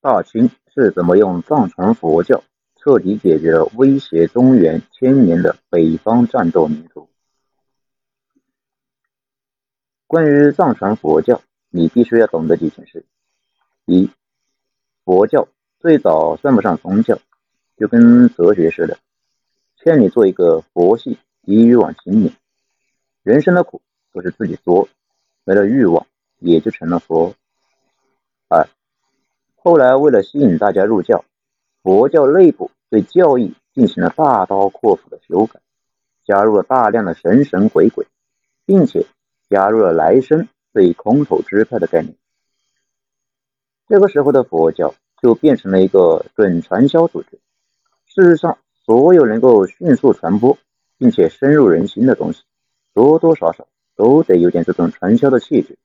大清是怎么用藏传佛教彻底解决了威胁中原千年的北方战斗民族。关于藏传佛教，你必须要懂得几件事：一，佛教最早算不上宗教，就跟哲学似的，劝你做一个佛系低欲望青年，人生的苦都是自己作，没了欲望也就成了佛。后来为了吸引大家入教，佛教内部对教义进行了大刀阔斧的修改，加入了大量的神神鬼鬼，并且加入了来生对空头支派的概念。这个时候的佛教就变成了一个准传销组织。事实上，所有能够迅速传播并且深入人心的东西，多多少少都得有点这种传销的气质。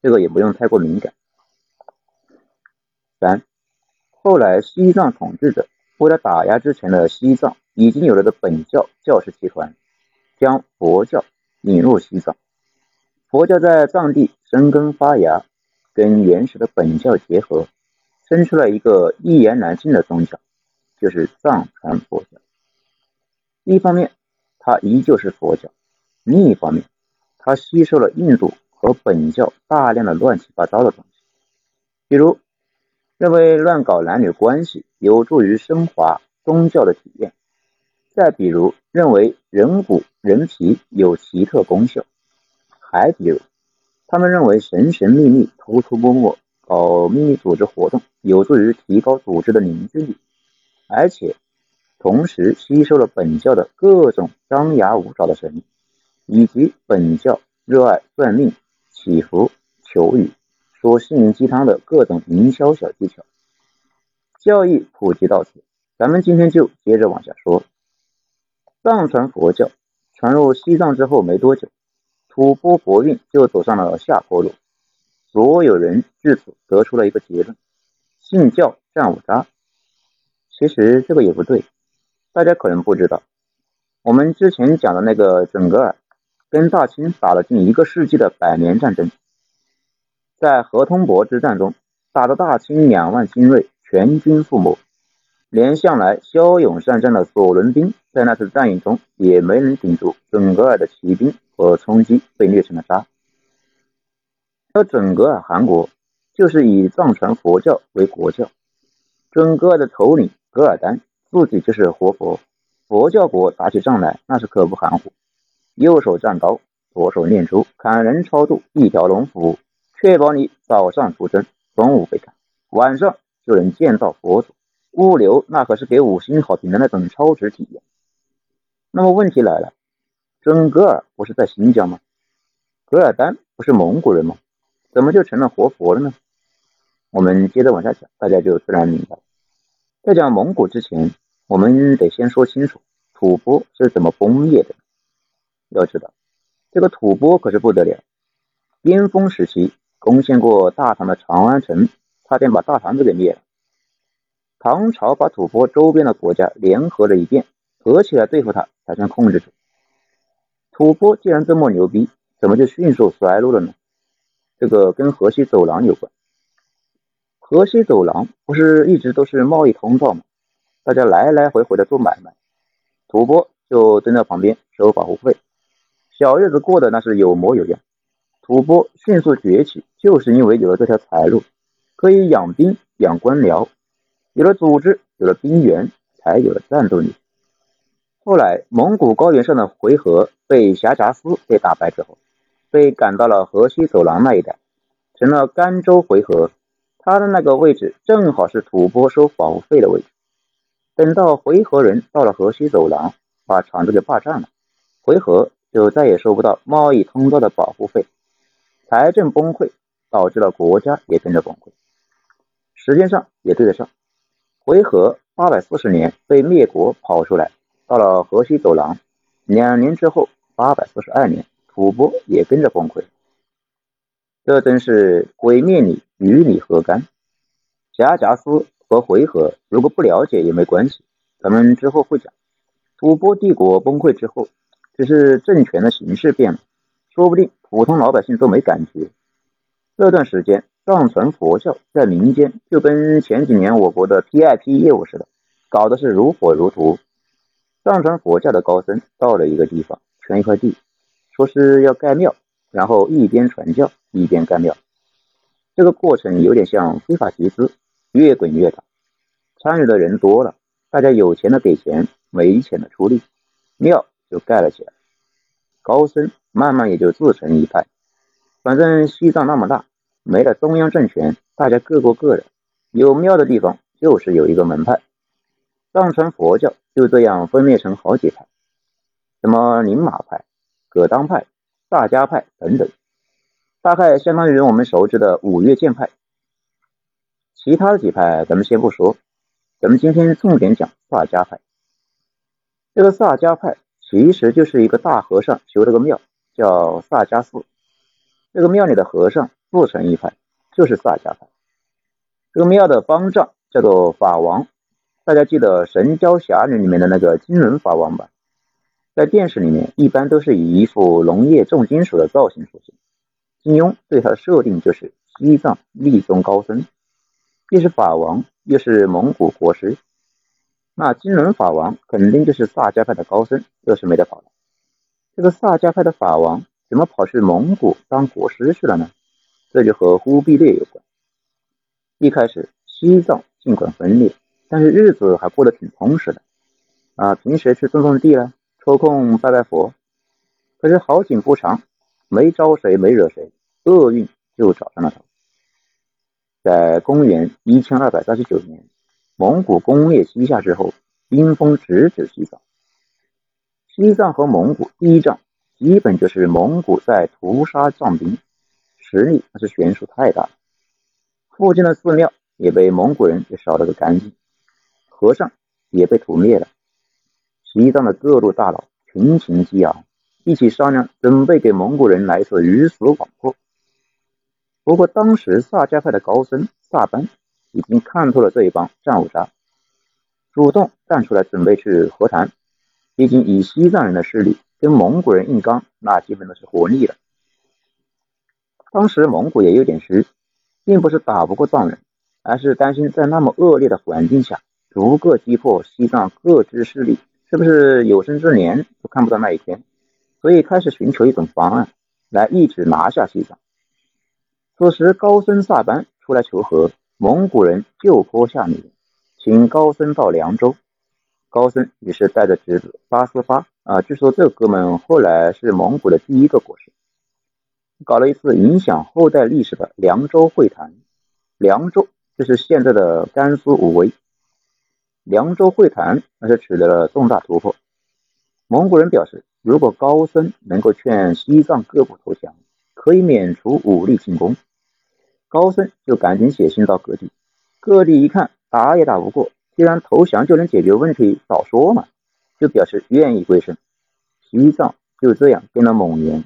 这个也不用太过敏感。三，后来西藏统治者为了打压之前的西藏已经有了的本教教士集团，将佛教引入西藏。佛教在藏地生根发芽，跟原始的本教结合，生出了一个一言难尽的宗教，就是藏传佛教。一方面，它依旧是佛教；另一方面，它吸收了印度和本教大量的乱七八糟的东西，比如。认为乱搞男女关系有助于升华宗教的体验。再比如，认为人骨人皮有奇特功效。还比如，他们认为神神秘秘、偷偷摸摸搞秘密组织活动有助于提高组织的凝聚力，而且同时吸收了本教的各种张牙舞爪的神，以及本教热爱算命、祈福、求雨。说心灵鸡汤的各种营销小技巧，教义普及到此，咱们今天就接着往下说。藏传佛教传入西藏之后没多久，吐蕃国运就走上了下坡路。所有人至此得出了一个结论：信教占五渣。其实这个也不对，大家可能不知道，我们之前讲的那个准噶尔，跟大清打了近一个世纪的百年战争。在河通博之战中，打得大清两万精锐全军覆没，连向来骁勇善战的索伦兵在那次战役中也没能顶住准噶尔的骑兵和冲击，被虐成了渣。而准噶尔汗国就是以藏传佛教为国教，准噶尔的头领噶尔丹自己就是活佛，佛教国打起仗来那是可不含糊，右手战刀，左手念珠，砍人超度一条龙服务。确保你早上出征，中午被砍，晚上就能见到佛祖。物流那可是给五星好评的那种超值体验。那么问题来了，准噶尔不是在新疆吗？噶尔丹不是蒙古人吗？怎么就成了活佛了呢？我们接着往下讲，大家就自然明白。在讲蒙古之前，我们得先说清楚吐蕃是怎么崩灭的。要知道，这个吐蕃可是不得了，巅峰时期。攻陷过大唐的长安城，差点把大唐都给灭了。唐朝把吐蕃周边的国家联合了一遍，合起来对付他，才算控制住。吐蕃既然这么牛逼，怎么就迅速衰落了呢？这个跟河西走廊有关。河西走廊不是一直都是贸易通道吗？大家来来回回的做买卖，吐蕃就蹲在旁边收保护费，小日子过得那是有模有样。吐蕃迅速崛起，就是因为有了这条财路，可以养兵养官僚，有了组织，有了兵源，才有了战斗力。后来，蒙古高原上的回纥被霞札斯给打败之后，被赶到了河西走廊那一带，成了甘州回纥。他的那个位置正好是吐蕃收保护费的位置。等到回纥人到了河西走廊，把场子给霸占了，回纥就再也收不到贸易通道的保护费。财政崩溃，导致了国家也跟着崩溃。时间上也对得上，回纥八百四十年被灭国跑出来，到了河西走廊，两年之后八百四十二年，吐蕃也跟着崩溃。这真是鬼灭你，与你何干？霞札斯和回纥如果不了解也没关系，咱们之后会讲。吐蕃帝国崩溃之后，只是政权的形式变了，说不定。普通老百姓都没感觉。这段时间，藏传佛教在民间就跟前几年我国的 PIP 业务似的，搞的是如火如荼。藏传佛教的高僧到了一个地方，圈一块地，说是要盖庙，然后一边传教一边盖庙。这个过程有点像非法集资，越滚越大。参与的人多了，大家有钱的给钱，没钱的出力，庙就盖了起来。高僧慢慢也就自成一派。反正西藏那么大。没了中央政权，大家各过各的。有庙的地方就是有一个门派。藏传佛教就这样分裂成好几派，什么宁玛派、葛当派、萨迦派等等，大概相当于我们熟知的五岳剑派。其他的几派咱们先不说，咱们今天重点讲萨迦派。这个萨迦派其实就是一个大和尚修了个庙，叫萨迦寺。这个庙里的和尚。自成一派，就是萨迦派。这个庙的方丈叫做法王，大家记得《神雕侠侣》里面的那个金轮法王吧？在电视里面一般都是以一副农业重金属的造型出现。金庸对他的设定就是西藏密宗高僧，既是法王，又是蒙古国师。那金轮法王肯定就是萨迦派的高僧，这是没得跑了。这个萨迦派的法王怎么跑去蒙古当国师去了呢？这就和忽必烈有关。一开始，西藏尽管分裂，但是日子还过得挺充实的。啊，平时去种种地了，抽空拜拜佛。可是好景不长，没招谁，没惹谁，厄运就找上了他。在公元一千二百三十九年，蒙古攻灭西夏之后，兵锋直指西藏。西藏和蒙古第一仗，基本就是蒙古在屠杀藏兵。实力那是悬殊太大了，附近的寺庙也被蒙古人给烧了个干净，和尚也被屠灭了。西藏的各路大佬群情激昂，一起商量准备给蒙古人来一次鱼死网破。不过当时萨迦派的高僧萨班已经看透了这一帮战五渣，主动站出来准备去和谈。毕竟以西藏人的势力跟蒙古人硬刚，那基本都是活腻了。当时蒙古也有点虚，并不是打不过藏人，而是担心在那么恶劣的环境下，逐个击破西藏各支势力，是不是有生之年都看不到那一天？所以开始寻求一种方案，来一举拿下西藏。此时高僧萨班出来求和，蒙古人就坡下女，请高僧到凉州。高僧于是带着侄子八思巴，啊，据说这哥们后来是蒙古的第一个国师。搞了一次影响后代历史的凉州会谈，凉州就是现在的甘肃武威。凉州会谈那是取得了重大突破。蒙古人表示，如果高僧能够劝西藏各部投降，可以免除武力进攻。高僧就赶紧写信到各地，各地一看打也打不过，既然投降就能解决问题，早说嘛，就表示愿意归顺。西藏就这样跟了蒙元。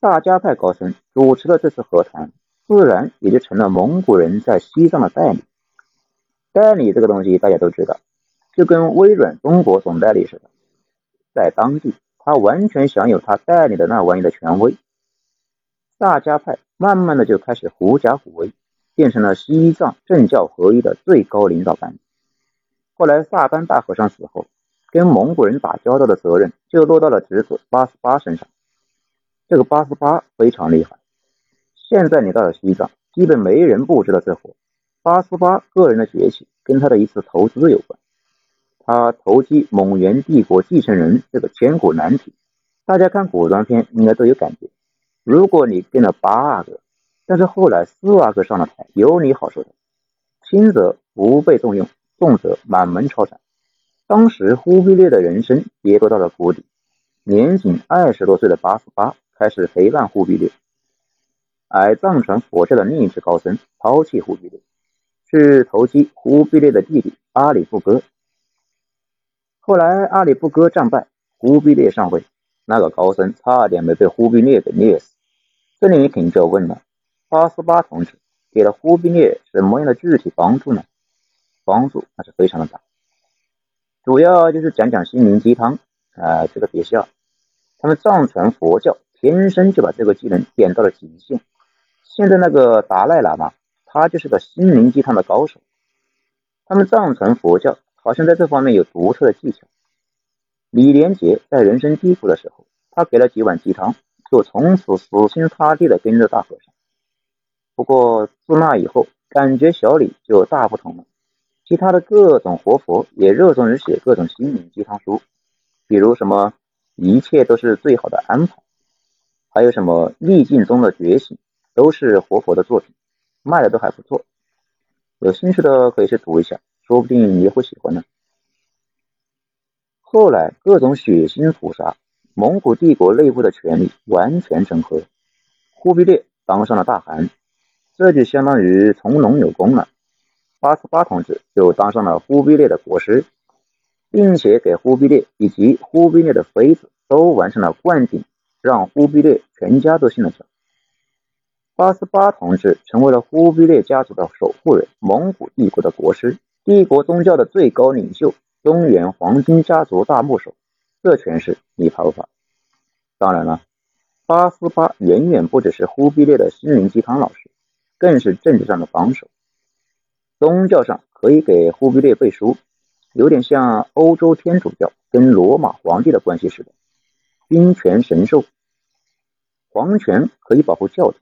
萨迦派高僧主持了这次和谈，自然也就成了蒙古人在西藏的代理。代理这个东西大家都知道，就跟微软中国总代理似的，在当地他完全享有他代理的那玩意的权威。萨迦派慢慢的就开始狐假虎威，变成了西藏政教合一的最高领导班子。后来萨班大和尚死后，跟蒙古人打交道的责任就落到了侄子八思巴身上。这个八思巴非常厉害，现在你到了西藏，基本没人不知道这货。八思巴个人的崛起跟他的一次投资有关，他投机蒙元帝国继承人这个千古难题，大家看古装片应该都有感觉。如果你跟了八阿哥，但是后来四阿哥上了台，有你好受的，轻则不被重用，重则满门抄斩。当时忽必烈的人生跌落到了谷底，年仅二十多岁的八思巴。开始陪伴忽必烈，而藏传佛教的另一支高僧抛弃忽必烈，去投机忽必烈的弟弟阿里不哥。后来阿里不哥战败，忽必烈上位，那个高僧差点没被忽必烈给虐死。这里你肯定就要问了：八思巴同志给了忽必烈什么样的具体帮助呢？帮助那是非常的大，主要就是讲讲心灵鸡汤啊，这个别笑，他们藏传佛教。天生就把这个技能点到了极限，现在那个达赖喇嘛，他就是个心灵鸡汤的高手。他们藏传佛教好像在这方面有独特的技巧。李连杰在人生低谷的时候，他给了几碗鸡汤，就从此死心塌地的跟着大和尚。不过自那以后，感觉小李就大不同了。其他的各种活佛也热衷于写各种心灵鸡汤书，比如什么一切都是最好的安排，还有什么逆境中的觉醒，都是活佛的作品，卖的都还不错。有兴趣的可以去读一下，说不定你也会喜欢呢。后来各种血腥屠杀，蒙古帝国内部的权力完全整合，忽必烈当上了大汗，这就相当于从龙有功了。八思巴同志就当上了忽必烈的国师，并且给忽必烈以及忽必烈的妃子都完成了灌顶，让忽必烈全家都信了教。八思巴同志成为了忽必烈家族的守护人，蒙古帝国的国师，帝国宗教的最高领袖，中原黄金家族大牧首，这权势你怕不怕？当然了，八思巴远远不只是忽必烈的心灵鸡汤老师，更是政治上的帮手。宗教上可以给忽必烈背书，有点像欧洲天主教跟罗马皇帝的关系似的，兵权神授，皇权可以保护教廷，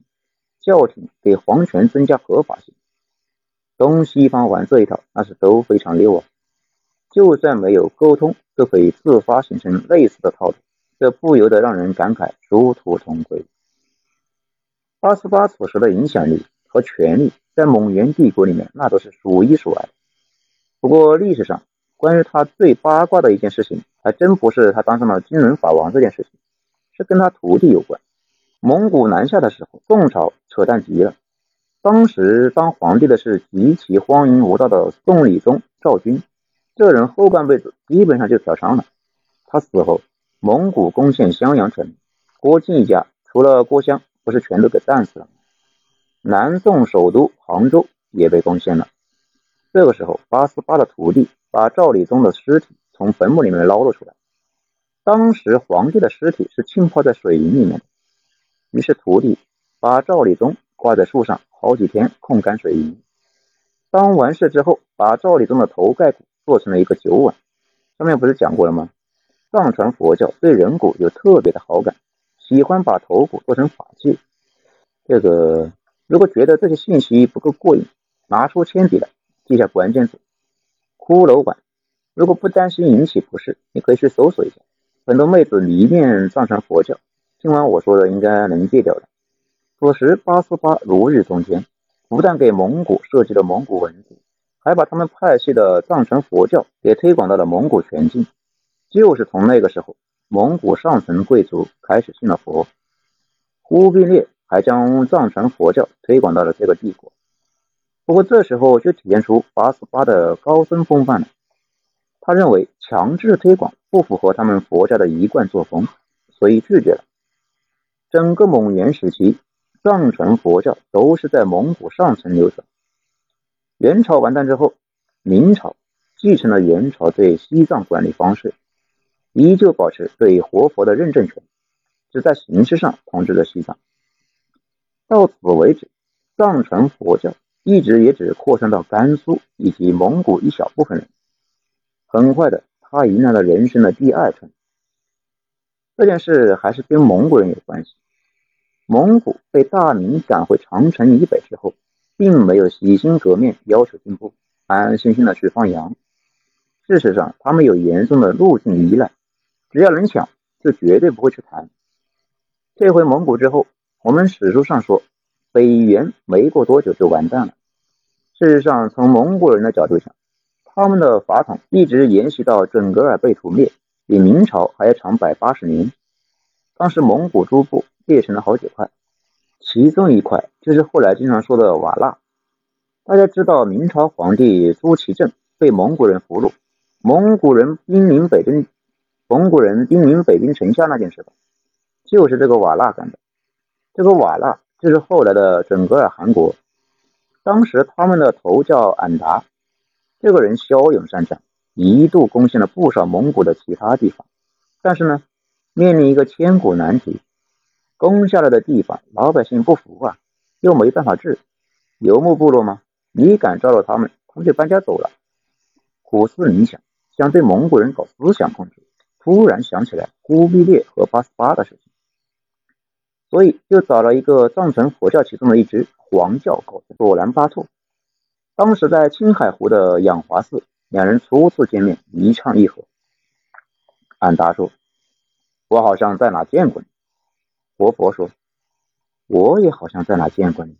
教廷给皇权增加合法性。东西方玩这一套，那是都非常溜啊！就算没有沟通，都可以自发形成类似的套路，这不由得让人感慨殊途同归。八思巴此时的影响力和权力。在蒙元帝国里面，那都是数一数二。不过历史上关于他最八卦的一件事情，还真不是他当上了金轮法王这件事情，是跟他徒弟有关。蒙古南下的时候，宋朝扯淡极了。当时当皇帝的是极其荒淫无道的宋理宗赵军，这人后半辈子基本上就嫖娼了。他死后，蒙古攻陷襄阳城，郭靖一家除了郭襄，不是全都给战死了吗。南宋首都杭州也被攻陷了。这个时候，八思巴的徒弟把赵理宗的尸体从坟墓里面捞了出来。当时皇帝的尸体是浸泡在水银里面的，于是徒弟把赵理宗挂在树上好几天控干水银。当完事之后，把赵理宗的头盖骨做成了一个酒碗。上面不是讲过了吗？藏传佛教对人骨有特别的好感，喜欢把头骨做成法器。这个。如果觉得这些信息不够过瘾，拿出铅笔来记下关键词“骷髅碗”。如果不担心引起不适，你可以去搜索一下。很多妹子迷恋藏传佛教，听完我说的应该能戒掉了。此时八思巴如日中天，不但给蒙古设计了蒙古文字，还把他们派系的藏传佛教也推广到了蒙古全境。就是从那个时候，蒙古上层贵族开始信了佛。忽必烈。还将藏传佛教推广到了这个帝国，不过这时候就体现出八思巴的高僧风范了。他认为强制推广不符合他们佛教的一贯作风，所以拒绝了。整个蒙元时期，藏传佛教都是在蒙古上层流传。元朝完蛋之后，明朝继承了元朝对西藏管理方式，依旧保持对活佛的认证权，只在形式上统治了西藏。到此为止，藏传佛教一直也只扩散到甘肃以及蒙古一小部分人。很快的，他迎来了人生的第二春。这件事还是跟蒙古人有关系。蒙古被大明赶回长城以北之后，并没有洗心革面，要求进步，安安心心的去放羊。事实上，他们有严重的路径依赖，只要能抢，就绝对不会去谈。退回蒙古之后。我们史书上说，北元没过多久就完蛋了。事实上，从蒙古人的角度想，他们的法统一直沿袭到准噶尔被屠灭，比明朝还要长百八十年。当时蒙古诸部裂成了好几块，其中一块就是后来经常说的瓦剌。大家知道明朝皇帝朱祁镇被蒙古人俘虏，蒙古人兵临北京，蒙古人兵临北京城下那件事吧，就是这个瓦剌干的。这个瓦剌就是后来的准噶尔汗国，当时他们的头叫俺答，这个人骁勇善战，一度攻陷了不少蒙古的其他地方。但是呢，面临一个千古难题，攻下来的地方老百姓不服啊，又没办法治。游牧部落吗？你敢招惹他们，他们就搬家走了。苦思冥想，想对蒙古人搞思想控制，突然想起来忽必烈和八思巴的事情，所以就找了一个藏传佛教其中的一支黄教搞索兰巴措。当时在青海湖的养华寺，两人初次见面，一唱一和。安达说：“我好像在哪见过你。”活佛说：“我也好像在哪见过你。”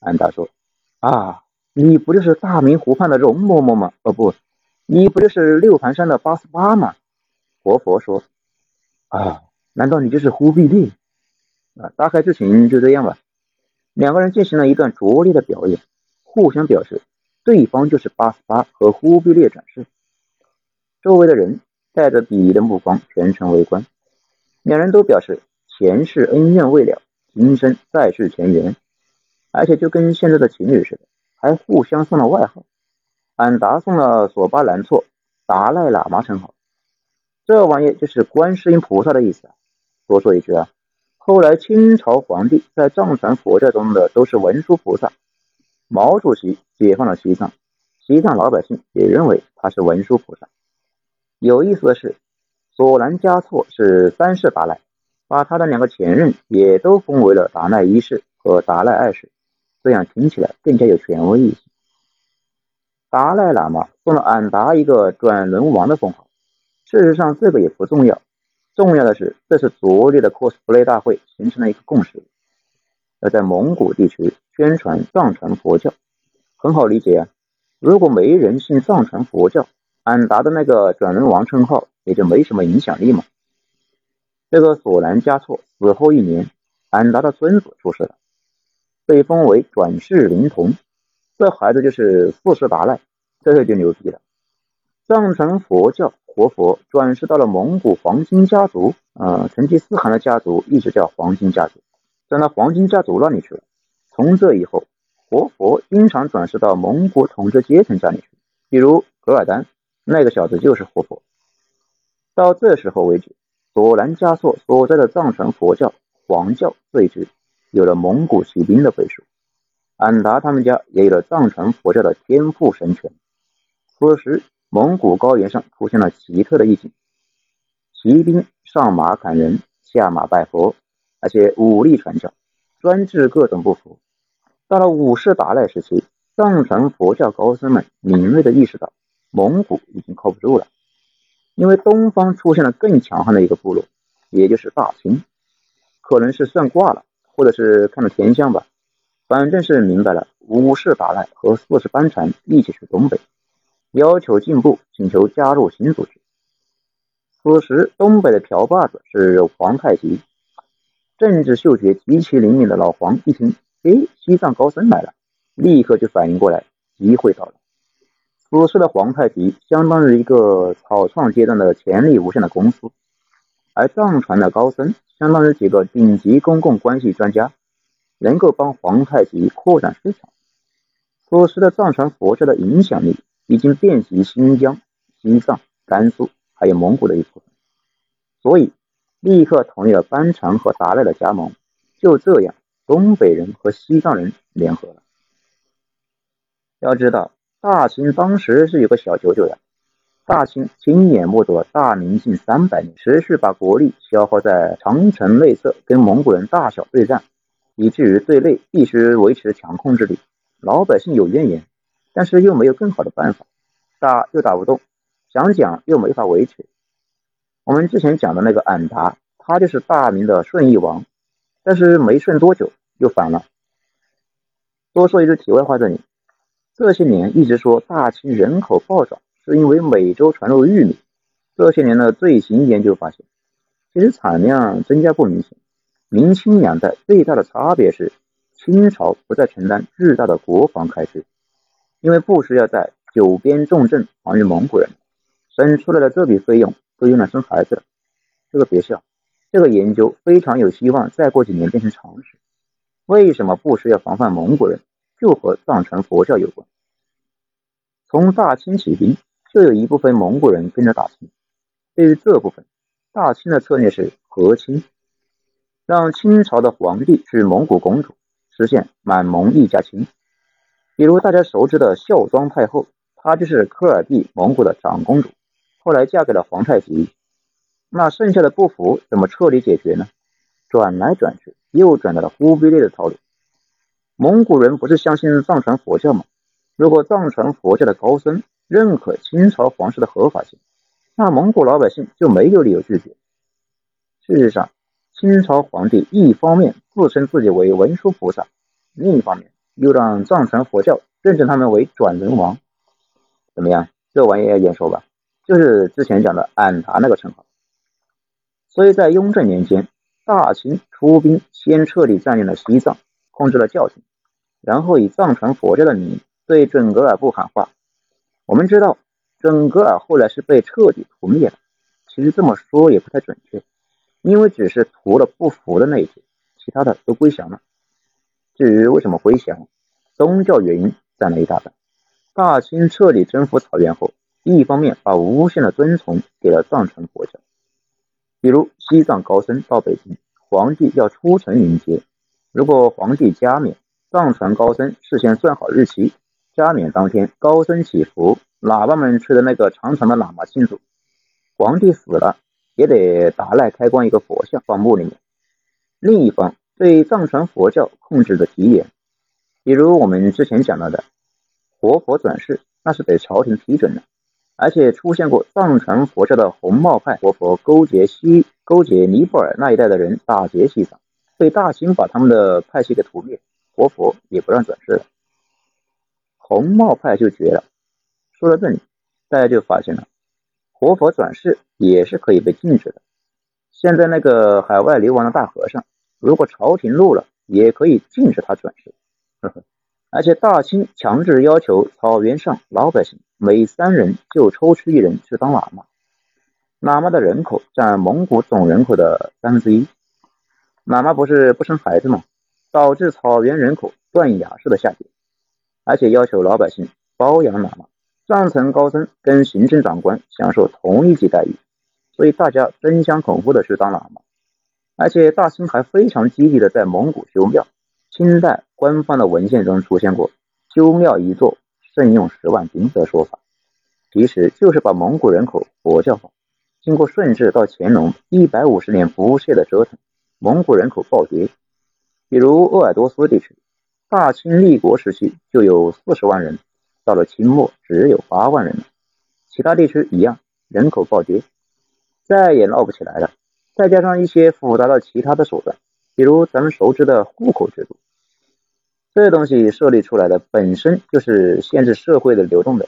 安达说：“啊，你不就是大明湖畔的容嬷嬷吗？哦不，你不就是六盘山的八思巴吗？”活佛说：“啊，难道你就是忽必烈？”啊，大概剧情就这样吧。两个人进行了一段拙劣的表演，互相表示对方就是八思巴和忽必烈转世。周围的人带着鄙夷的目光全程围观。两人都表示前世恩怨未了，今生再续前缘。而且就跟现在的情侣似的，还互相送了外号。俺达送了索巴兰措达赖喇嘛称号，这玩意就是观世音菩萨的意思啊。多说一句啊，后来清朝皇帝在藏传佛教中的都是文殊菩萨。毛主席解放了西藏，西藏老百姓也认为他是文殊菩萨。有意思的是，索兰加措是三世达赖，把他的两个前任也都封为了达赖一世和达赖二世。这样听起来更加有权威一些。达赖喇嘛送了俺达一个转轮王的封号，事实上这个也不重要，重要的是这是拙劣的 cosplay 大会形成了一个共识，要在蒙古地区宣传藏传佛教，很好理解啊。如果没人信藏传佛教，俺达的那个转轮王称号也就没什么影响力嘛。这个索南嘉措死后一年，俺达的孙子出世了。被封为转世灵童，这孩子就是四世达赖，这就牛逼了。藏传佛教活佛转世到了蒙古黄金家族，呃，成吉思汗的家族一直叫黄金家族，在那黄金家族那里去了。从这以后，活佛经常转世到蒙古统治阶层家里去，比如噶尔丹，那个小子就是活佛。到这时候为止，索兰加措所在的藏传佛教黄教这一支。有了蒙古骑兵的背书，安达他们家也有了藏传佛教的天赋神权。此时，蒙古高原上出现了奇特的意境：骑兵上马砍人，下马拜佛，而且武力传教，专治各种不服。到了五世达赖时期，藏传佛教高僧们敏锐地意识到，蒙古已经靠不住了，因为东方出现了更强悍的一个部落，也就是大清，可能是算卦了。或者是看了天象吧，反正是明白了。五世达赖和四世班禅一起去东北，要求进步，请求加入新组织。此时，东北的瓢把子是皇太极，政治嗅觉极其灵敏的老黄一听，哎，西藏高僧来了，立刻就反应过来，机会到了。此时的皇太极相当于一个草创阶段的潜力无限的公司，而藏传的高僧。相当于几个顶级公共关系专家，能够帮皇太极扩展市场。此时的藏传佛教的影响力已经遍及新疆、西藏、甘肃，还有蒙古的一部分，所以立刻同意了班禅和达赖的加盟。就这样，东北人和西藏人联合了。要知道，大清当时是有个小九九的。大清亲眼目睹了大明近三百年，持续把国力消耗在长城内侧跟蒙古人大小对战，以至于对内必须维持强控制力，老百姓有怨言，但是又没有更好的办法，打又打不动，想讲又没法维持。我们之前讲的那个俺答，他就是大明的顺义王，但是没顺多久又反了。多说一句题外话，这里这些年一直说大清人口暴涨。是因为美洲传入玉米，这些年的最新研究发现，其实产量增加不明显。明清两代最大的差别是，清朝不再承担巨大的国防开支，因为不需要在九边重镇防御蒙古人，省出来的这笔费用都用来生孩子了。这个别笑，这个研究非常有希望再过几年变成常识。为什么不需要防范蒙古人？就和藏传佛教有关。从大清起兵。就有一部分蒙古人跟着大清。对于这部分，大清的策略是和亲，让清朝的皇帝娶蒙古公主，实现满蒙一家亲。比如大家熟知的孝庄太后，她就是科尔蒂蒙古的长公主，后来嫁给了皇太极。那剩下的不服怎么彻底解决呢？转来转去，又转到了忽必烈的套路。蒙古人不是相信藏传佛教吗？如果藏传佛教的高僧认可清朝皇室的合法性，那蒙古老百姓就没有理由拒绝。事实上，清朝皇帝一方面自称自己为文殊菩萨，另一方面又让藏传佛教认证他们为转轮王。怎么样？这玩意儿眼熟吧？就是之前讲的俺答那个称号。所以在雍正年间，大清出兵先彻底占领了西藏。控制了教廷，然后以藏传佛教的名义对准噶尔部喊话。我们知道，准噶尔后来是被彻底屠灭了。其实这么说也不太准确，因为只是屠了不服的那一批，其他的都归降了。至于为什么归降，宗教原因占了一大半。大清彻底征服草原后，一方面把无限的尊崇给了藏传佛教，比如西藏高僧到北京，皇帝要出城迎接。如果皇帝加冕，藏传高僧事先算好日期，加冕当天高僧祈福，喇叭们吹的那个长长的喇嘛庆祝。皇帝死了，也得达赖开光一个佛像放墓里面。另一方对藏传佛教控制的极严，比如我们之前讲到的活佛转世，那是得朝廷批准的，而且出现过藏传佛教的红帽派活佛勾结西勾结尼泊尔那一带的人打劫西藏。被大清把他们的派系给屠灭，活佛也不让转世了。红帽派就绝了。说到这里，大家就发现了，活佛转世也是可以被禁止的。现在那个海外流亡的大和尚，如果朝廷录了，也可以禁止他转世。呵呵，而且大清强制要求草原上老百姓每三人就抽出一人去当喇嘛，喇嘛的人口占蒙古总人口的三分之一。喇嘛不是不生孩子吗？导致草原人口断崖式的下跌，而且要求老百姓包养喇嘛，上层高僧跟行政长官享受同一级待遇，所以大家争相恐后的去当喇嘛。而且大清还非常积极的在蒙古修庙，清代官方的文献中出现过修庙一座胜用十万金的说法，其实就是把蒙古人口佛教化。经过顺治到乾隆一百五十年不懈的折腾。蒙古人口暴跌，比如鄂尔多斯地区，大清立国时期就有四十万人，到了清末只有八万人了。其他地区一样，人口暴跌，再也闹不起来了。再加上一些复杂的其他的手段，比如咱们熟知的户口制度，这东西设立出来的本身就是限制社会的流动的。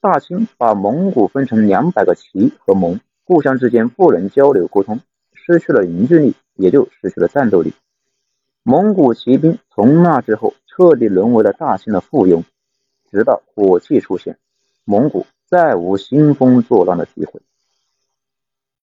大清把蒙古分成两百个旗和蒙，互相之间不能交流沟通，失去了凝聚力。也就失去了战斗力。蒙古骑兵从那之后彻底沦为了大清的附庸，直到火器出现，蒙古再无兴风作浪的机会。